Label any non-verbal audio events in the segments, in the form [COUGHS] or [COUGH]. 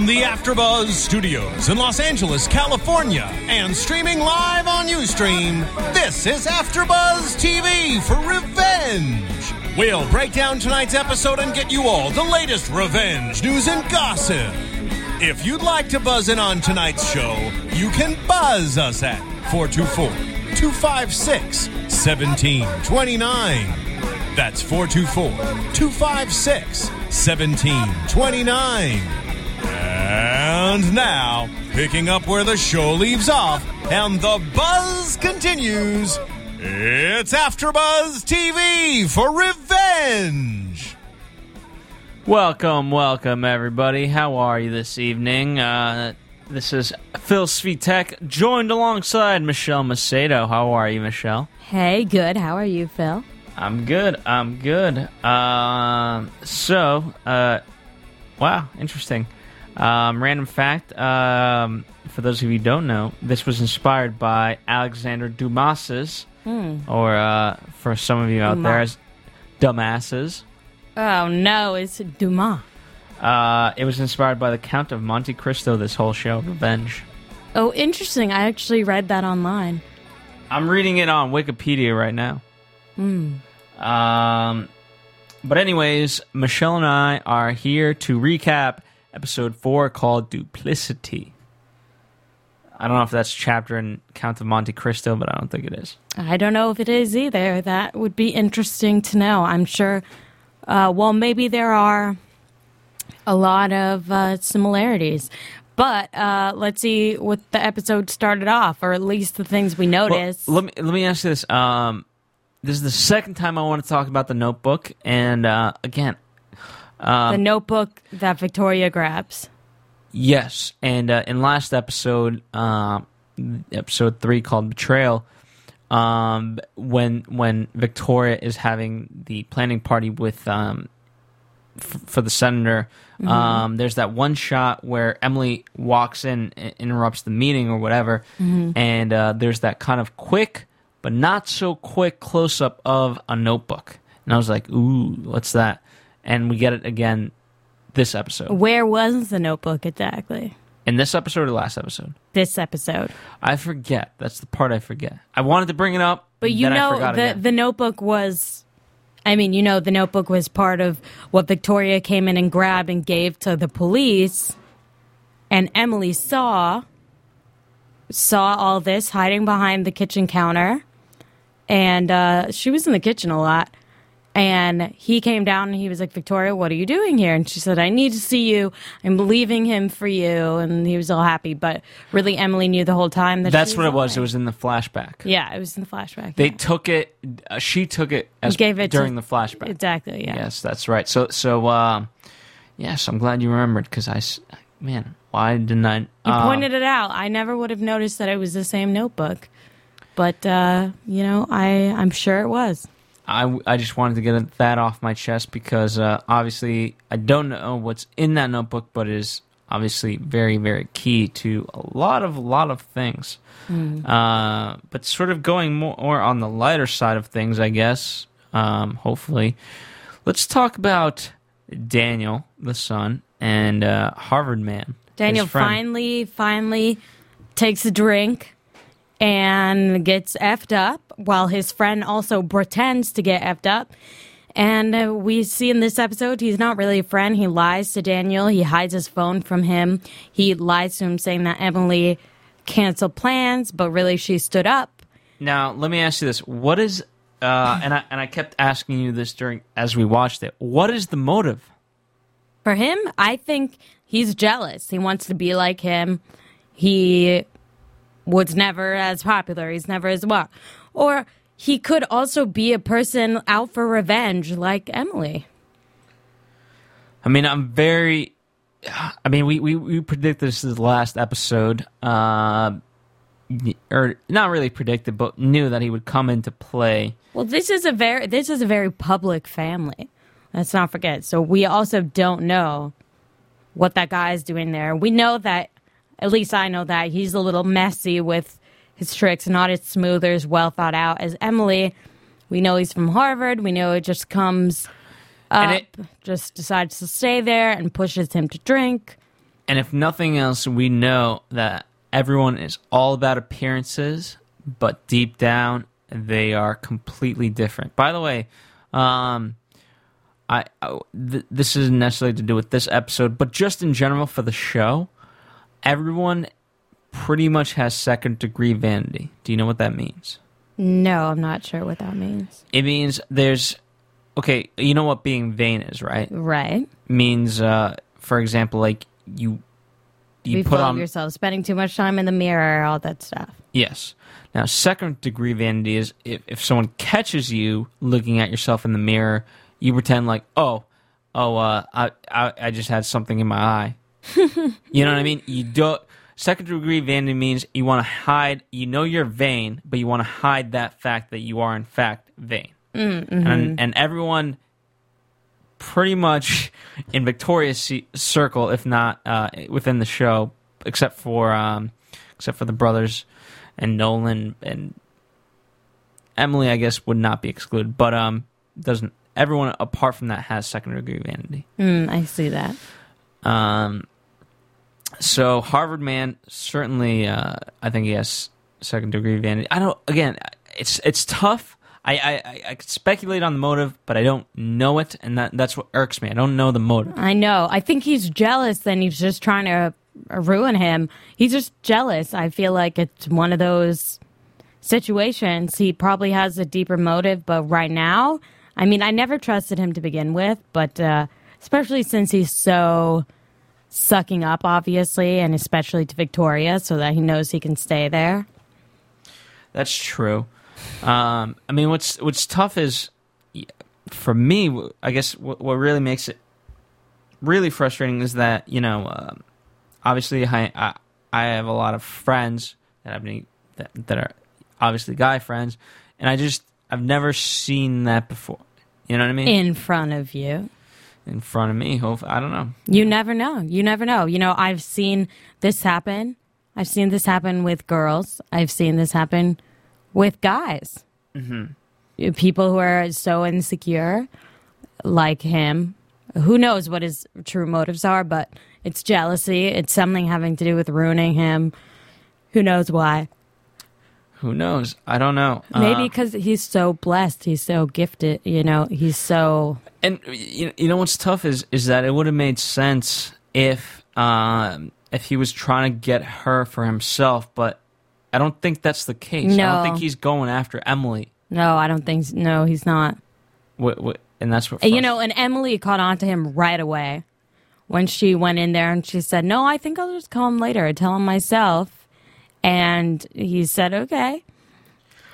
From the AfterBuzz Studios in Los Angeles, California, and streaming live on UStream, this is AfterBuzz TV for Revenge. We'll break down tonight's episode and get you all the latest revenge news and gossip. If you'd like to buzz in on tonight's show, you can buzz us at 424 256 1729. That's 424 256 1729. And now, picking up where the show leaves off and the buzz continues, it's AfterBuzz TV for Revenge. Welcome, welcome, everybody. How are you this evening? Uh, this is Phil Svitek, joined alongside Michelle Macedo. How are you, Michelle? Hey, good. How are you, Phil? I'm good. I'm good. Um, so, uh, wow, interesting. Um, random fact. Um, for those of you who don't know, this was inspired by Alexander Dumas's, or uh, for some of you out there, Dumas. as dumbasses. Oh no, it's Dumas. Uh, it was inspired by the Count of Monte Cristo. This whole show, of Revenge. Oh, interesting. I actually read that online. I'm reading it on Wikipedia right now. Hmm. Um, but anyways, Michelle and I are here to recap episode four called Duplicity. I don't know if that's chapter in Count of Monte Cristo, but I don't think it is. I don't know if it is either. That would be interesting to know. I'm sure. Uh, well, maybe there are a lot of uh, similarities. But uh, let's see what the episode started off, or at least the things we Well, noticed. let me let me ask you this. Um, this is the second time I want to talk about the Notebook, and uh, again, the notebook that Victoria grabs. Yes, and uh, in last episode, uh, episode three called Betrayal, um, when when Victoria is having the planning party with um, f- for the senator, um, there's that one shot where Emily walks in, and interrupts the meeting or whatever, and uh, there's that kind of quick but not so quick close up of a notebook, and I was like, "Ooh, what's that?" And we get it again this episode. Where was the notebook exactly? In this episode or last episode? This episode. I forget. That's the part I forget. I wanted to bring it up, But you know, the again. the notebook was. I mean, you know, the notebook was part of what Victoria came in and grabbed and gave to the police, and Emily saw saw all this hiding behind the kitchen counter, and uh, she was in the kitchen a lot. And he came down and he was like, Victoria, what are you doing here? And she said, I need to see you. I'm leaving him for you. And he was all happy. But really, Emily knew the whole time that That's what it was. It was in the flashback. Yeah, it was in the flashback. They yeah. took it. Uh, she took it as Gave it to- during the flashback. Exactly. Yeah. Yes, that's right. So, so, um, yes, I'm glad you remembered because I, man, why didn't I? You uh, pointed it out. I never would have noticed that it was the same notebook, but uh, you know, I I'm sure it was. I, I just wanted to get that off my chest because uh, obviously I don't know what's in that notebook, but it is obviously very very key to a lot of lot of things. Uh, but sort of going more, more on the lighter side of things, I guess. Um, hopefully, let's talk about Daniel, the son, and uh, Harvard man. Daniel finally finally takes a drink and gets effed up, while his friend also pretends to get effed up. And uh, we see in this episode, he's not really a friend. He lies to Daniel. He hides his phone from him. He lies to him, saying that Emily canceled plans, but really she stood up. Now, let me ask you this: What is uh, and I and I kept asking you this during as we watched it. What is the motive? For him, I think he's jealous. He wants to be like him. He was never as popular. He's never as well. Or he could also be a person out for revenge like Emily. I mean, I'm very. I mean, we we, we predicted this is the last episode. Uh, or not really predicted, but knew that he would come into play. Well, this is a very this is a very public family. Let's not forget. So we also don't know what that guy is doing there. We know that at least I know that he's a little messy with his tricks, not as smooth or as well thought out as Emily. We know he's from Harvard. We know it just comes up, it- just decides to stay there and pushes him to drink. And if nothing else, we know that everyone is all about appearances, but deep down, they are completely different. By the way, um, I, I th- this isn't necessarily to do with this episode, but just in general for the show, everyone pretty much has second degree vanity. Do you know what that means? No, I'm not sure what that means. It means there's okay. You know what being vain is, right? Right. Means, uh, for example, like you you put on yourself, spending too much time in the mirror, all that stuff. Yes. Now, second degree vanity is if, if someone catches you looking at yourself in the mirror, you pretend like, oh, oh, uh, I, I, I just had something in my eye. [LAUGHS] you know what I mean? You don't. Second degree vanity means you want to hide. You know you're vain, but you want to hide that fact that you are in fact vain. And and everyone, pretty much [LAUGHS] in Victoria's circle, if not uh, within the show, except for um, except for the brothers and Nolan and Emily, I guess would not be excluded, but um, doesn't everyone apart from that has second degree vanity. Mm, I see that. Um, so Harvard man certainly, uh, I think he has second degree vanity. I don't. Again, it's it's tough. I, I, I- could speculate on the motive, but I don't know it, and that that's what irks me. I don't know the motive. I know. I think he's jealous and he's just trying to uh, ruin him. He's just jealous. I feel like it's one of those situations. He probably has a deeper motive, but right now, I mean, I never trusted him to begin with, but uh, especially since he's so sucking up, obviously, and especially to Victoria, so that he knows he can stay there. That's true. Um, I mean, what's what's tough is, for me, I guess what, what really makes it really frustrating is that you know, um, obviously, I, I I have a lot of friends that been, that that are obviously guy friends, and I just I've never seen that before. You know what I mean? In front of you. In front of me, hope I don't know. You never know. You never know. You know, I've seen this happen. I've seen this happen with girls. I've seen this happen with guys. Mm-hmm. People who are so insecure, like him. Who knows what his true motives are, but it's jealousy. It's something having to do with ruining him. Who knows why? Who knows? I don't know. Maybe Uh, because he's so blessed. He's so gifted. You know, he's so. and you you know what's tough is is that it would have made sense if um if he was trying to get her for himself, but I don't think that's the case. No. I don't think he's going after Emily. No, I don't think. No, he's not. Wh- wh- and that's what Uh, You know, and Emily caught on to him right away when she went in there and she said, No, I think I'll just call him later and tell him myself. And he said, Okay.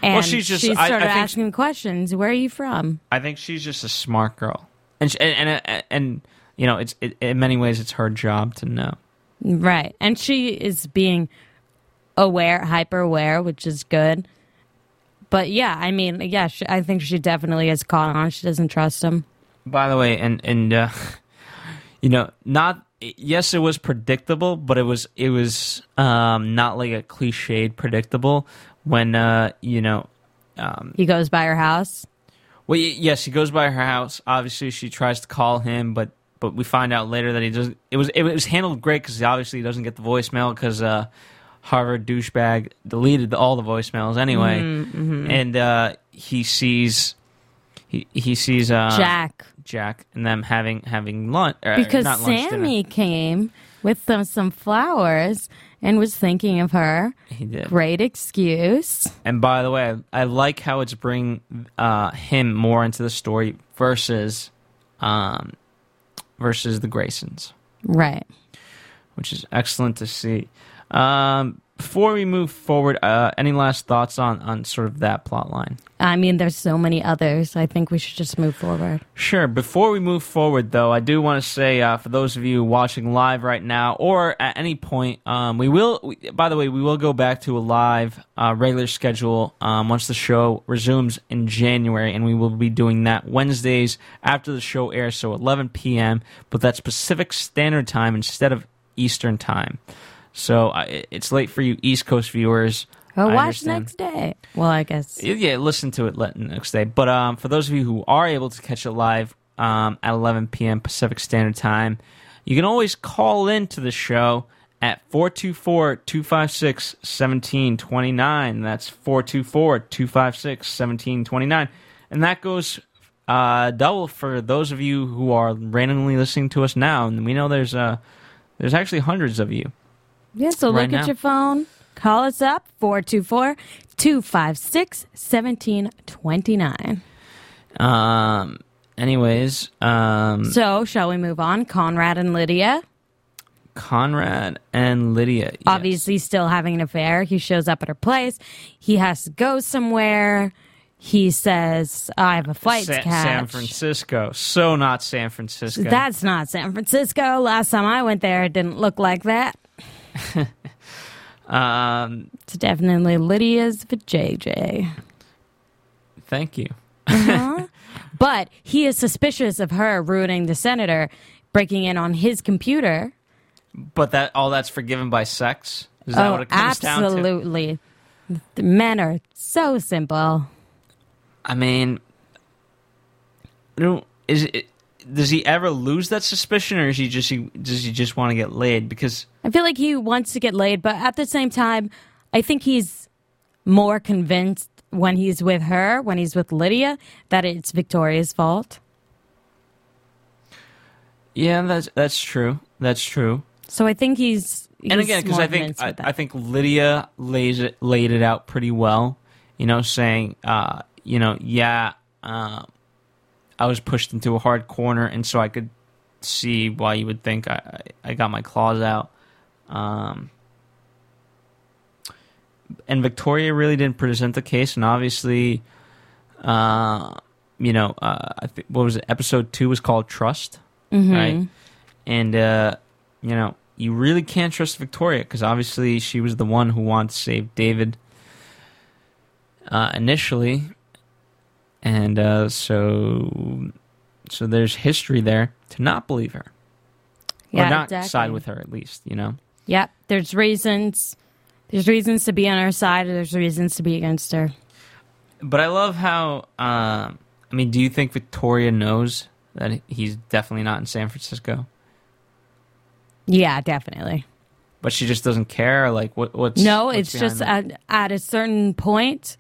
And she's just- she I- I started think- asking questions. Where are you from? I think she's just a smart girl, and she, and, and and and you know, it's it, in many ways it's her job to know. Right. And she is being aware, hyper aware, which is good. But yeah, I mean, yeah, she, I think she definitely has caught on. She doesn't trust him. By the way, and and uh, you know, not yes, it was predictable, but it was it was um, not like a cliched predictable when uh, you know. Um, He goes by her house. well, yes, he goes by her house. Obviously, she tries to call him, but but we find out later that he doesn't. It was it was handled great because obviously he doesn't get the voicemail because uh, Harvard douchebag deleted all the voicemails anyway, Mm-hmm, and uh, he sees he he sees uh, Jack. Jack and them having having lunch uh, because not lunch, dinner. Sammy came with them some flowers and was thinking of her. He did. Great excuse. And by the way, I, I like how it's bringing uh, him more into the story versus um, versus the Graysons, Right. which is excellent to see. Um, before we move forward, uh, any last thoughts on on sort of that plot line? I mean, there's so many others. I think we should just move forward. Sure. Before we move forward, though, I do want to say uh, for those of you watching live right now, or at any point, um, we will. We, by the way, we will go back to a live uh, regular schedule um, once the show resumes in January, and we will be doing that Wednesdays after the show airs, so 11 p.m. But that's Pacific Standard Time instead of Eastern Time. So it's late for you East Coast viewers. I watch understand. next day. Well, I guess. Yeah, listen to it next day. But um, for those of you who are able to catch it live um, at 11 p.m. Pacific Standard Time, you can always call in to the show at 424 256 1729. That's 424 256 1729. And that goes uh, double for those of you who are randomly listening to us now. And we know there's uh, there's actually hundreds of you. Yeah, so Right look now. at your phone. Call us up 424 256 1729. Um, anyways, um, So, shall we move on? Conrad and Lydia, Conrad and Lydia. yes. obviously still having an affair. He shows up at her place. He has to go somewhere. He says, I have a flight Sa- to catch. San Francisco. So not San Francisco. That's not San Francisco. Last time I went there, it didn't look like that. [LAUGHS] um, It's definitely Lydia's for JJ. thank you. [LAUGHS] But he is suspicious of her ruining the senator, breaking in on his computer. But that all that's forgiven by sex. Is that oh, what it comes down to? absolutely. Men are so simple. I mean, is it? Does he ever lose that suspicion, or is he just he, does he just want to get laid? Because I feel like he wants to get laid, but at the same time, I think he's more convinced when he's with her, when he's with Lydia, that it's Victoria's fault. yeah, that's that's true. That's true. So I think he's. and again, because I think I. I think Lydia lays it laid it out pretty well. You know, saying, uh, you know, yeah, uh, I was pushed into a hard corner, and so I could see why you would think I I got my claws out. Um, and Victoria really didn't present the case, and obviously, uh, you know, uh, I think what was it? Episode two was called Trust, Mm-hmm. right? And uh, you know, you really can't trust Victoria because obviously she was the one who wanted to save David uh, initially, and uh, so so there's history there to not believe her yeah, or not exactly. side with her at least. You know. yeah there's reasons. There's reasons to be on her side. Or there's reasons to be against her. But I love how. Um, I mean, do you think Victoria knows that he's definitely not in San Francisco? Yeah, definitely. But she just doesn't care. Like, what? What's No, what's it's just at, at a certain point,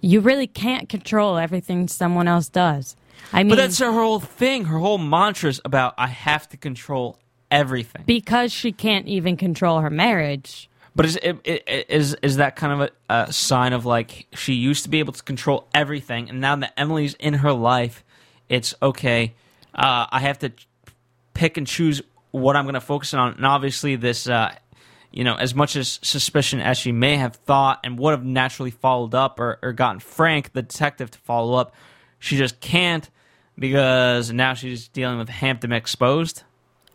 you really can't control everything someone else does. I mean, But that's her whole thing. Her whole mantra is about I have to control everything. because she can't even control her marriage. But is it, it, is is that kind of a, a sign of like she used to be able to control everything, and now that Emily's in her life, it's okay. Uh, I have to pick and choose what I'm going to focus on, and obviously this, uh, you know, as much as suspicion as she may have thought and would have naturally followed up or, or gotten Frank, the detective, to follow up, she just can't because now she's dealing with Hampton exposed.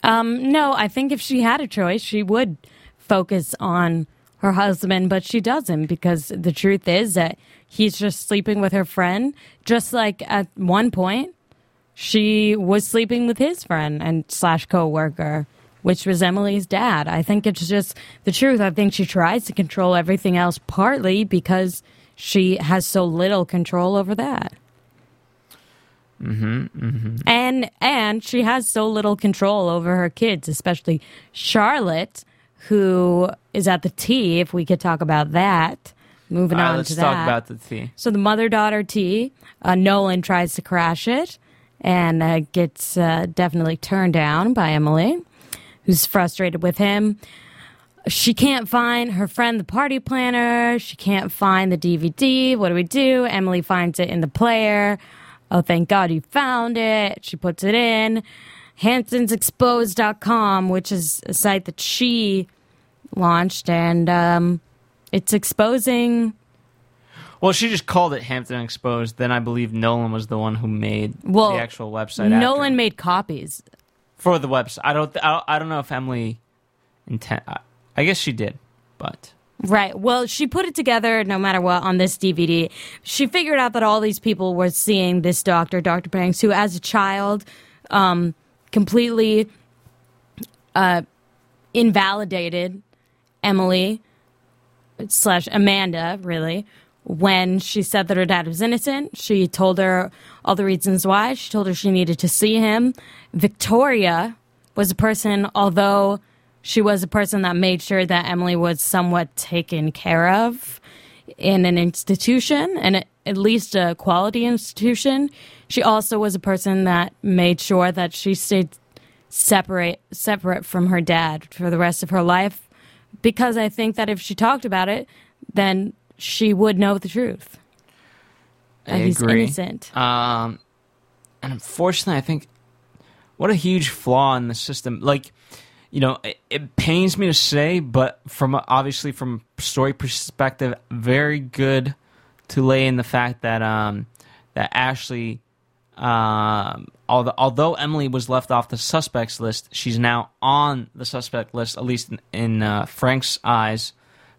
Um, no, I think if she had a choice, she would focus on her husband, but she doesn't because the truth is that he's just sleeping with her friend, just like at one point she was sleeping with his friend and slash coworker, which was Emily's dad. I think it's just the truth. I think she tries to control everything else partly because she has so little control over that. Mm-hmm. And and she has so little control over her kids, especially Charlotte, who is at the tea. If we could talk about that, moving right, on let's to talk that. about the tea. so the mother daughter tea. Uh, Nolan tries to crash it and uh, gets uh, definitely turned down by Emily, who's frustrated with him. She can't find her friend, the party planner. She can't find the DVD. What do we do? Emily finds it in the player. Oh, thank God you found it. She puts it in. HamptonsExposed.com, which is a site that she launched, and um, it's exposing. Well, she just called it Hampton Exposed. Then I believe Nolan was the one who made Well, the actual website. Nolan after. made copies. For the website. I don't. I don't, I don't know if Emily intent. I, I guess she did, but Right. Well, she put it together no matter what on this DVD. She figured out that all these people were seeing this doctor, Dr. Banks, who as a child um, completely uh, invalidated Emily slash Amanda, really, when she said that her dad was innocent. She told her all the reasons why. She told her she needed to see him. Victoria was a person, although she was a person that made sure that Emily was somewhat taken care of in an institution and at least a quality institution. She also was a person that made sure that she stayed separate separate from her dad for the rest of her life because I think that if she talked about it, then she would know the truth. I he's agree. innocent. Um, and unfortunately, I think what a huge flaw in the system. Like, you know, it, it pains me to say, but from obviously from story perspective, very good to lay in the fact that um, that Ashley, um, although although Emily was left off the suspects list, she's now on the suspect list, at least in, in uh, Frank's eyes.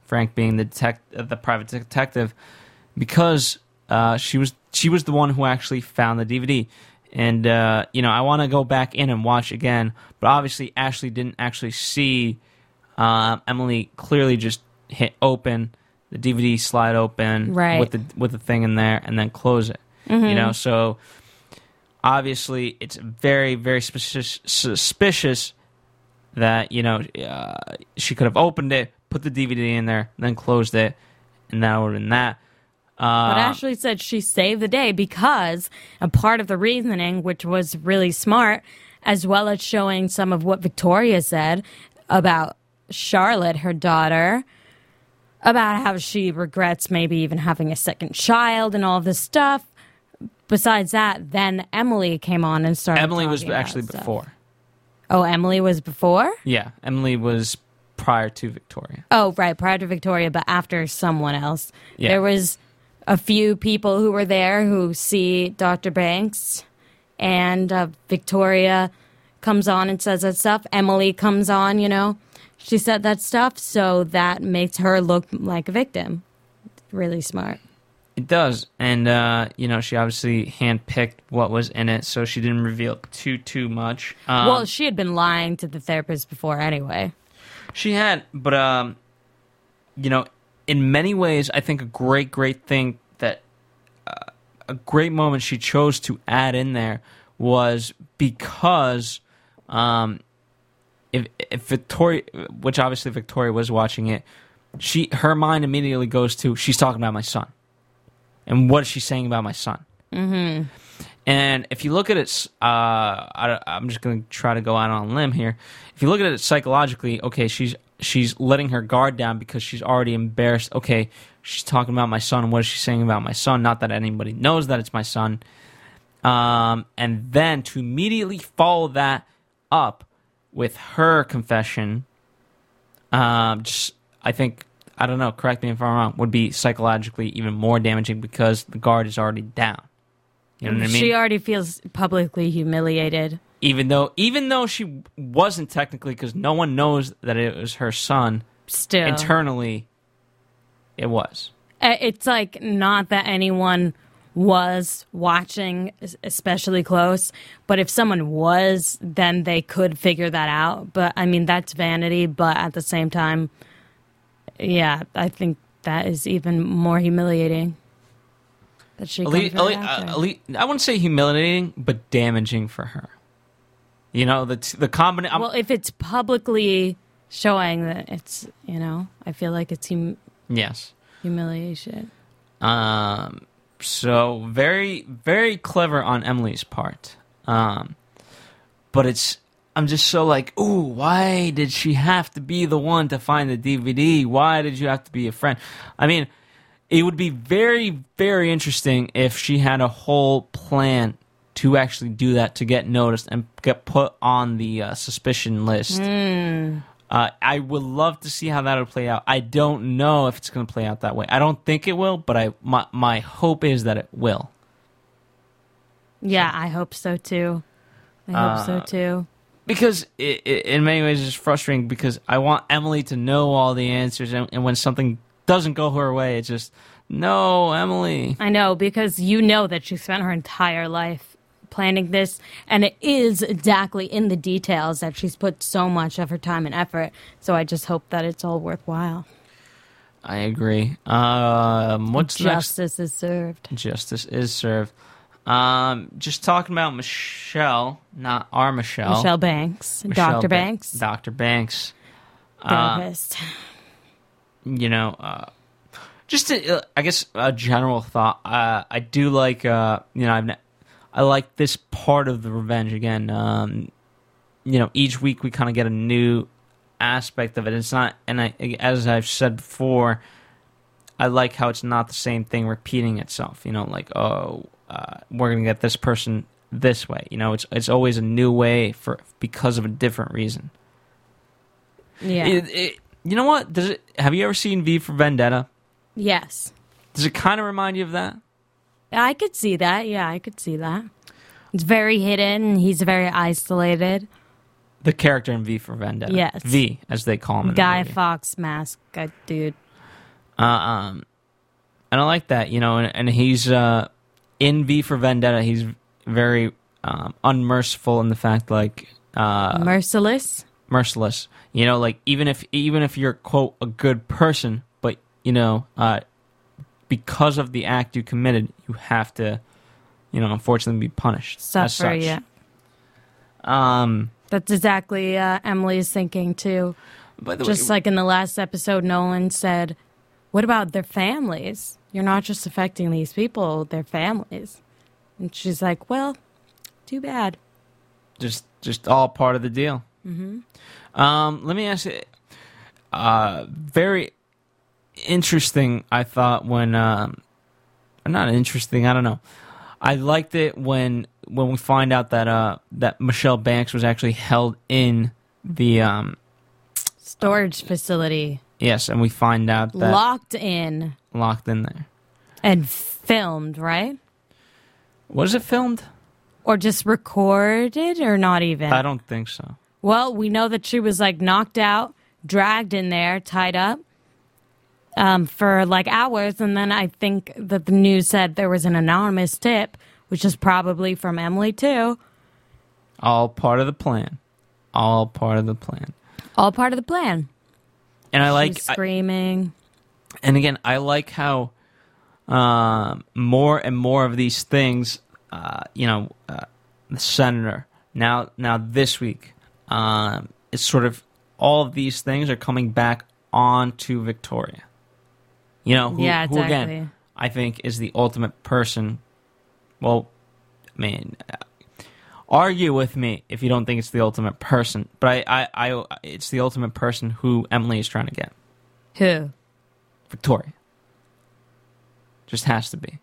Frank being the detect, uh, the private detective, because uh, she was she was the one who actually found the DVD. And uh, you know, I want to go back in and watch again, but obviously Ashley didn't actually see uh, Emily clearly just hit open the DVD slide open Right. with the with the thing in there and then close it. You know, so obviously it's very very suspicious, suspicious that you know uh, she could have opened it, put the DVD in there, then closed it, and that would have been that. Uh, But Ashley said she saved the day because a part of the reasoning, which was really smart, as well as showing some of what Victoria said about Charlotte, her daughter, about how she regrets maybe even having a second child and all this stuff. Besides that, then Emily came on and started. Emily was actually stuff. before. Oh, Emily was before. Yeah, Emily was prior to Victoria. Oh, right, prior to Victoria, but after someone else. Yeah. There was a few people who were there who see Dr. Banks, and uh, Victoria comes on and says that stuff. Emily comes on, you know, she said that stuff, so that makes her look like a victim. Really smart. It does, and uh, you know she obviously handpicked what was in it, so she didn't reveal too too much. Um, well, she had been lying to the therapist before anyway. She had, but um, you know, in many ways, I think a great, great thing that uh, a great moment she chose to add in there was because um, if if Victoria, which obviously Victoria was watching it, she her mind immediately goes to she's talking about my son, and what is she saying about my son? Mm-hmm. And if you look at it, uh, I, I'm just going to try to go out on a limb here. If you look at it psychologically, okay, she's she's letting her guard down because she's already embarrassed. Okay, she's talking about my son. What is she saying about my son? Not that anybody knows that it's my son. Um, and then to immediately follow that up with her confession, um, just I think I don't know. Correct me if I'm wrong. Would be psychologically even more damaging because the guard is already down. You know what I mean? She already feels publicly humiliated. even though even though she wasn't technically because no one knows that it was her son. Still, internally it was. Uh, it's like not that anyone was watching especially close but if someone was then they could figure that out. But i mean that's vanity but at the same time yeah i think that is even more humiliating that she least, right i wouldn't say humiliating but damaging for her you know the t- the combination well if it's publicly showing that it's you know i feel like it's hum- yes humiliation Um, so very, very clever on Emily's part. Um, but it's, I'm just so like, ooh, why did she have to be the one to find the DVD? Why did you have to be a friend? I mean, it would be very, very interesting if she had a whole plan to actually do that to get noticed and get put on the uh, suspicion list. Um, Uh, I would love to see how that'll play out. I don't know if it's going to play out that way. I don't think it will, but I my my hope is that it will. Yeah, I hope so too. I hope so Uh, too. because it, it, in many ways it's frustrating because I want Emily to know all the answers, and, and when something doesn't go her way, it's just no, Emily. I know because you know that she spent her entire life planning this, and it is exactly in the details that she's put so much of her time and effort. So I just hope that it's all worthwhile. I agree. Um, what's next? Justice is served. Justice is served. Um, just talking about Michelle, not our Michelle. Michelle Banks, Michelle Dr. Ba- Banks, Dr. Banks. Uh, therapist. You know, uh, just a, uh, I guess a general thought. Uh, I do like, uh, you know, I've, I like this part of the revenge again. Um, you know, each week we kind of get a new aspect of it. It's not, and I, as I've said before, I like how it's not the same thing repeating itself. You know, like oh, uh, we're gonna get this person this way. You know, it's it's always a new way for because of a different reason. yeah. It- it- you know what? Does it? Have you ever seen V for Vendetta? yes. Does it kind of remind you of that? I could see that. Yeah, I could see that. It's very hidden. He's very isolated. The character in V for Vendetta. Yes. V, as they call him. In Guy the movie. Fawkes mask, uh, dude. Uh, um, and I like that, you know, and, and he's uh, in V for Vendetta. He's very um, unmerciful in the fact, like uh, Merciless. Merciless. You know, like even if even if you're quote a good person, but you know, uh, because of the act you committed, you have to, you know, unfortunately be punished. Suffer, yeah. Um. That's exactly uh, Emily's thinking too. By the Just way, like in the last episode, Nolan said, What about their families? You're not just affecting these people, their families. And she's like, Well, too bad. just just all part of the deal. Mm-hmm. Um, let me ask you. Uh, very interesting. I thought when um, not interesting. I don't know. I liked it when when we find out that uh that Michelle Banks was actually held in the um Storage facility, yes, and we find out that locked in locked in there. and filmed, right? Was it filmed? Or just recorded, or not even? I don't think so. Well, we know that she was like knocked out, dragged in there, tied up um, for like hours. And then I think that the news said there was an anonymous tip, which is probably from Emily too. All part of the plan. All part of the plan. All part of the plan. And I like She's I- screaming. and again, I like how um, more and more of these things, uh, you know, uh, the senator now now this week, um, it's sort of all of these things are coming back onto Victoria. You know, who, Yeah, who again. I think is the ultimate person. Well, I mean, uh, argue with me if you don't think it's the ultimate person, but I, I, I it's the ultimate person who Emily is trying to get. Who? Victoria. Just has to be.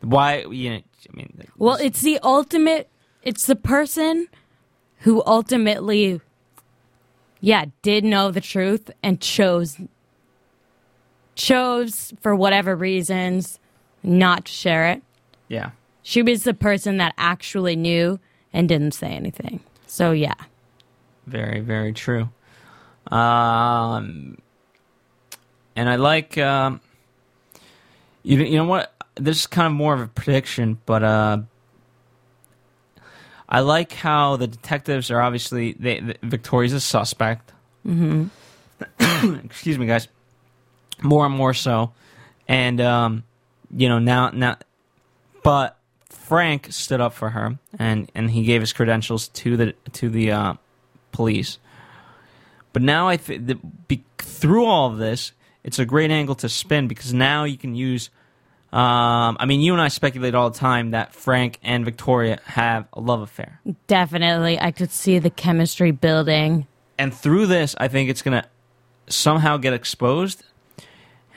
Why? You know, I mean, Well, it's the ultimate. It's the person who ultimately, yeah, did know the truth and chose, chose for whatever reasons not to share it. yeah, She was the person that actually knew and didn't say anything. So yeah, very, very true. Um, and I like, um, you, you know what? This is kind of more of a prediction, but uh, I like how the detectives are obviously they, the, Victoria's a suspect. Mm-hmm. [COUGHS] Excuse me, guys. More and more so, and um, you know now now, but Frank stood up for her, and and he gave his credentials to the to the uh, police. But now I think that be- through all of this, it's a great angle to spin because now you can use. Um, I mean, you and I speculate all the time that Frank and Victoria have a love affair, definitely. I could see the chemistry building. and through this, I think it's gonna somehow get exposed.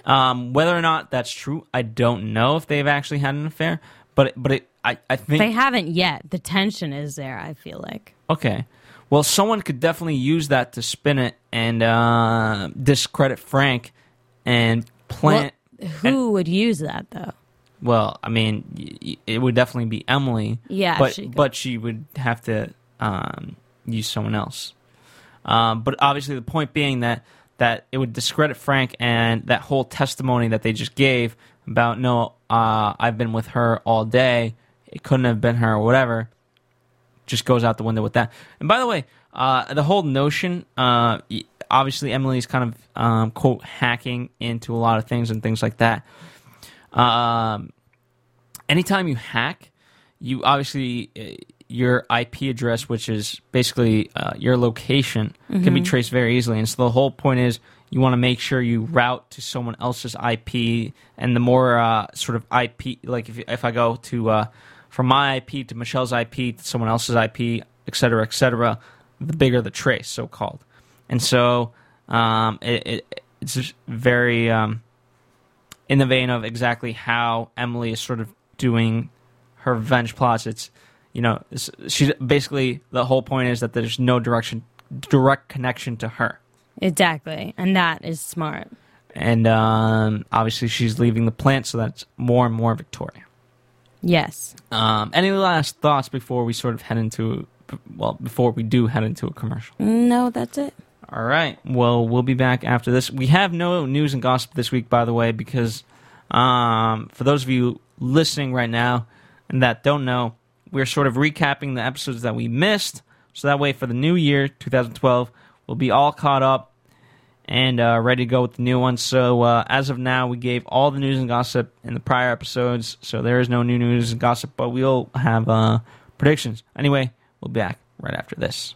Um, whether or not that's true, I don't know if they've actually had an affair. But but it, I I think They haven't yet. The tension is there. I feel like. Okay. Well, someone could definitely use that to spin it and uh, discredit Frank and plant. Who would use that though? Well, I mean, it would definitely be Emily. Yeah, but she but she would have to um, use someone else. Um, but obviously, the point being that that it would discredit Frank and that whole testimony that they just gave about no, uh, I've been with her all day. It couldn't have been her or whatever. Just goes out the window with that. And by the way, uh, the whole notion, uh, obviously, Emily's kind of um, quote hacking into a lot of things and things like that. Um, anytime you hack, you obviously uh, your IP address, which is basically uh, your location, can be traced very easily. And so the whole point is you want to make sure you route to someone else's IP, and the more uh, sort of IP, like if if I go to uh, from my IP to Michelle's IP to someone else's IP, et cetera, et cetera, the bigger the trace, so called. And so um, it, it, it's very. Um, in the vein of exactly how Emily is sort of doing her revenge plots. It's you know she's basically the whole point is that there's no direction direct connection to her, Exactly, and that is smart. and um, obviously she's leaving the plant, so that's more and more Victoria. Yes. Um, any last thoughts before we sort of head into well before we do head into a commercial? No, that's it. All right. Well, we'll be back after this. We have no news and gossip this week, by the way, because um, for those of you listening right now and that don't know, we're sort of recapping the episodes that we missed. So that way, for the new year, 2012, we'll be all caught up and uh, ready to go with the new one. So uh, as of now, we gave all the news and gossip in the prior episodes. So there is no new news and gossip, but we'll have uh, predictions. Anyway, we'll be back right after this.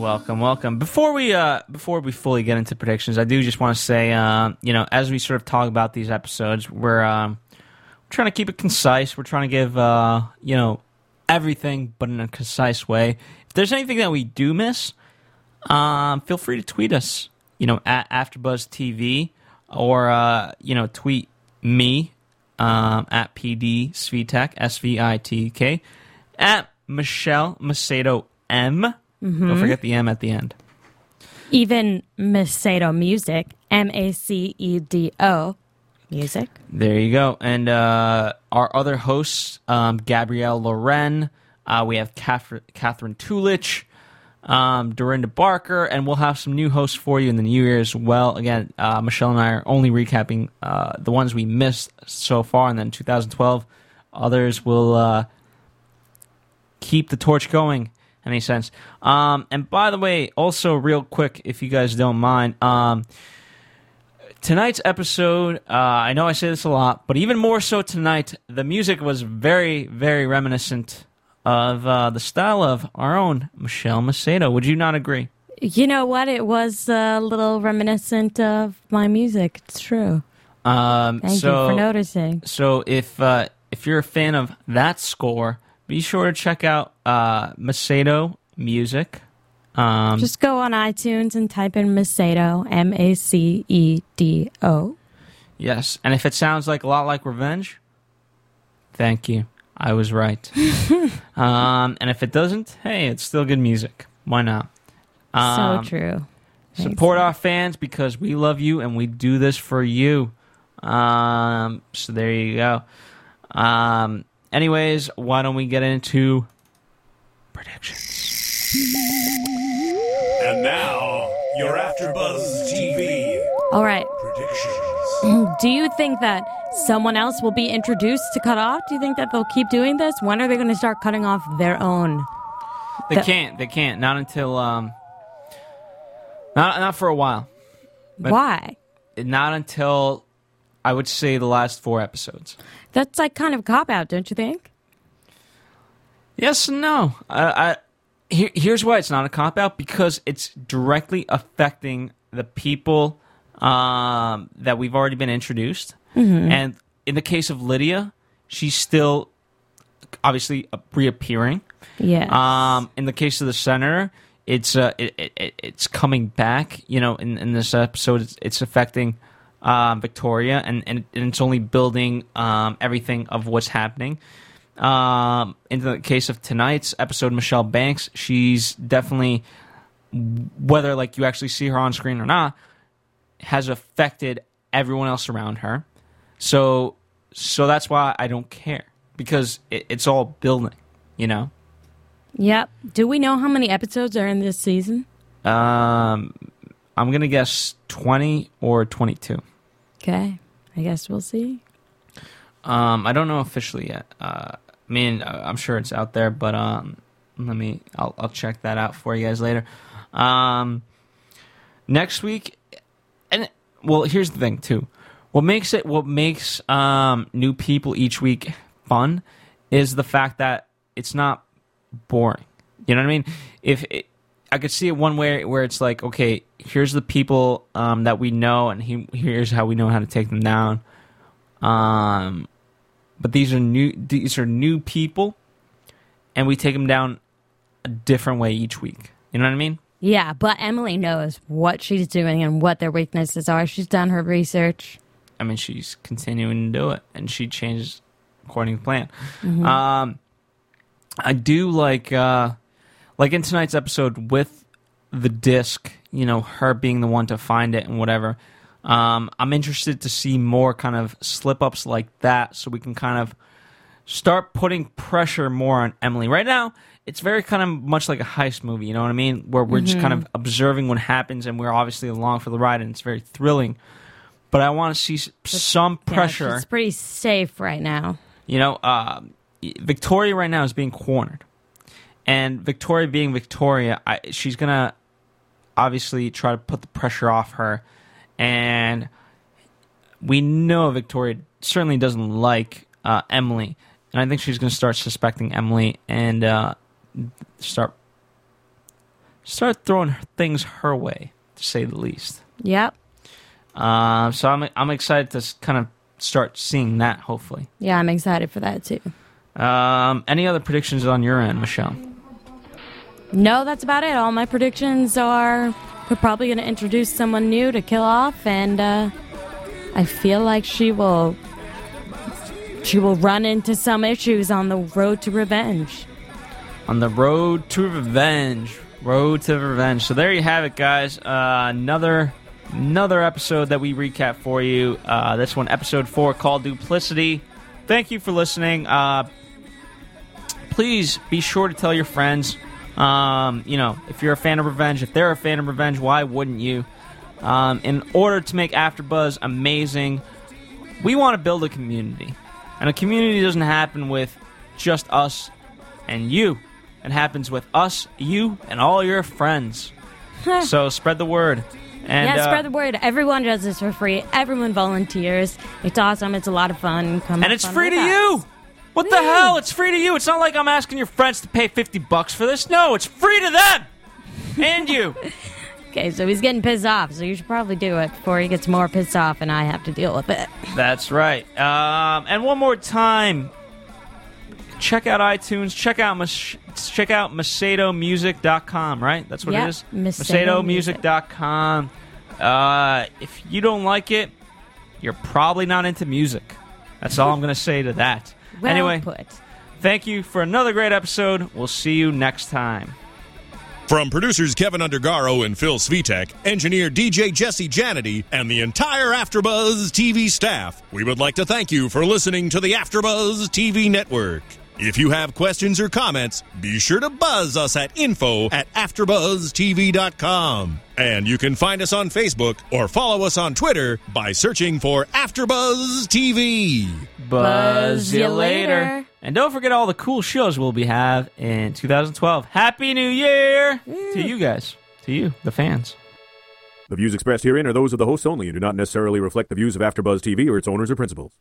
Welcome, welcome. Before we uh before we fully get into predictions, I do just want to say uh, you know, as we sort of talk about these episodes, we're um trying to keep it concise. We're trying to give uh, you know, everything but in a concise way. If there's anything that we do miss, um feel free to tweet us, you know, at AfterBuzz TV or uh, you know, tweet me um at PD Svitek, S V I T K at Michelle Macedo M. Don't forget the M at the end. Even Macedo Music, M A C E D O Music. There you go. And uh, our other hosts, um, Gabrielle Loren, uh, we have Catherine, Catherine Tulich, um, Dorinda Barker, and we'll have some new hosts for you in the new year as well. Again, uh, Michelle and I are only recapping uh, the ones we missed so far, and then 2012. Others will uh, keep the torch going. Any sense? Um, and by the way, also real quick, if you guys don't mind, um, tonight's episode, uh, I know I say this a lot, but even more so tonight, the music was very, very reminiscent of uh, the style of our own Michelle Macedo. Would you not agree? You know what? It was a little reminiscent of my music. It's true. Um, Thank so, you for noticing. So if uh, if you're a fan of that score, be sure to check out uh, Macedo music. Um, Just go on iTunes and type in Macedo, M A C E D O. Yes, and if it sounds like a lot like Revenge, thank you. I was right. [LAUGHS] um, and if it doesn't, hey, it's still good music. Why not? Um, so true. Support our fans because we love you and we do this for you. Um, so there you go. Um, anyways, why don't we get into predictions? And now, you're after Buzz TV All right. predictions. [CLEARS THROAT] Do you think that someone else will be introduced to cut off? Do you think that they'll keep doing this? When are they going to start cutting off their own? They The- can't. They can't. Not until um. Not not for a while. But- Why? Not until I would say the last four episodes. That's like kind of a cop out, don't you think? Yes and no. I, I here, here's why it's not a cop out because it's directly affecting the people um, that we've already been introduced. And in the case of Lydia, she's still obviously uh, reappearing. Yes. Um, in the case of the senator, it's uh, it, it, it- it's coming back. You know, in, in this episode, it's, it's affecting um, Victoria, and, and and it's only building um, everything of what's happening. Um, in the case of tonight's episode, Michelle Banks, she's definitely whether like you actually see her on screen or not, has affected everyone else around her. So so that's why I don't care because it, it's all building. You know. Yep. Do we know how many episodes are in this season? Um, I'm gonna guess twenty or twenty-two. Okay. I guess we'll see. Um, I don't know officially yet. Uh, I mean, I'm sure it's out there, but um, let me. I'll I'll check that out for you guys later. Um, next week, and well, here's the thing too. What makes it what makes um new people each week fun is the fact that it's not boring. You know what I mean? If it, I could see it one way where it's like, okay, here's the people um, that we know, and he, here's how we know how to take them down. Um, but these are new. These are new people, and we take them down a different way each week. You know what I mean? Yeah, but Emily knows what she's doing and what their weaknesses are. She's done her research. I mean, she's continuing to do it, and she changes according to plan. Um, I do like, uh, like in tonight's episode with the disc. You know, her being the one to find it and whatever. Um, I'm interested to see more kind of slip ups like that, so we can kind of start putting pressure more on Emily. Right now, it's very kind of much like a heist movie. You know what I mean? Where we're just kind of observing what happens, and we're obviously along for the ride, and it's very thrilling. But I want to see some Yeah, pressure. she's pretty safe right now. You know, uh, Victoria right now is being cornered, and Victoria being Victoria, I, she's gonna obviously try to put the pressure off her, and we know Victoria certainly doesn't like uh, Emily, and I think she's gonna start suspecting Emily and uh, start start throwing things her way, to say the least. Yep. Uh, so I'm I'm excited to kind of start seeing that. Hopefully. Yeah, I'm excited for that too. Um, any other predictions on your end, Michelle? No, that's about it. All my predictions are we're probably going to introduce someone new to kill off, and uh, I feel like she will she will run into some issues on the road to revenge. On the road to revenge, road to revenge. So there you have it, guys. Uh, another another episode that we recap for you. Uh, this one, episode four, called Duplicity. Thank you for listening. Uh, please be sure to tell your friends. Um, you know, if you're a fan of revenge, if they're a fan of revenge, why wouldn't you? Um, in order to make AfterBuzz amazing, we want to build a community, and a community doesn't happen with just us and you. It happens with us, you, and all your friends. [LAUGHS] so spread the word. And yeah, uh, spread the word. Everyone does this for free. Everyone volunteers. It's awesome. It's a lot of fun. Come and it's free to us. you. What the hell? It's free to you. It's not like I'm asking your friends to pay 50 bucks for this. No, it's free to them. [LAUGHS] And you. Okay, so he's getting pissed off, so you should probably do it before he gets more pissed off and I have to deal with it. That's right. Um, and one more time, check out iTunes. Check out Mas- check out MacedoMusic.com, right? That's what Yep, it is? MacedoMusic.com. Uh, if you don't like it, you're probably not into music. That's all I'm going to say to that. Well anyway, put. Thank you for another great episode. We'll see you next time. From producers Kevin Undergaro and Phil Svitek, engineer DJ Jesse Janity, and the entire AfterBuzz TV staff, we would like to thank you for listening to the AfterBuzz TV network. If you have questions or comments, be sure to buzz us at info at AfterBuzzTV.com. And you can find us on Facebook or follow us on Twitter by searching for AfterBuzz TV. Buzz you you later. later. And don't forget all the cool shows we'll be have in 2012. Happy New Year to you guys, to you, the fans. The views expressed herein are those of the hosts only and do not necessarily reflect the views of AfterBuzz TV or its owners or principals.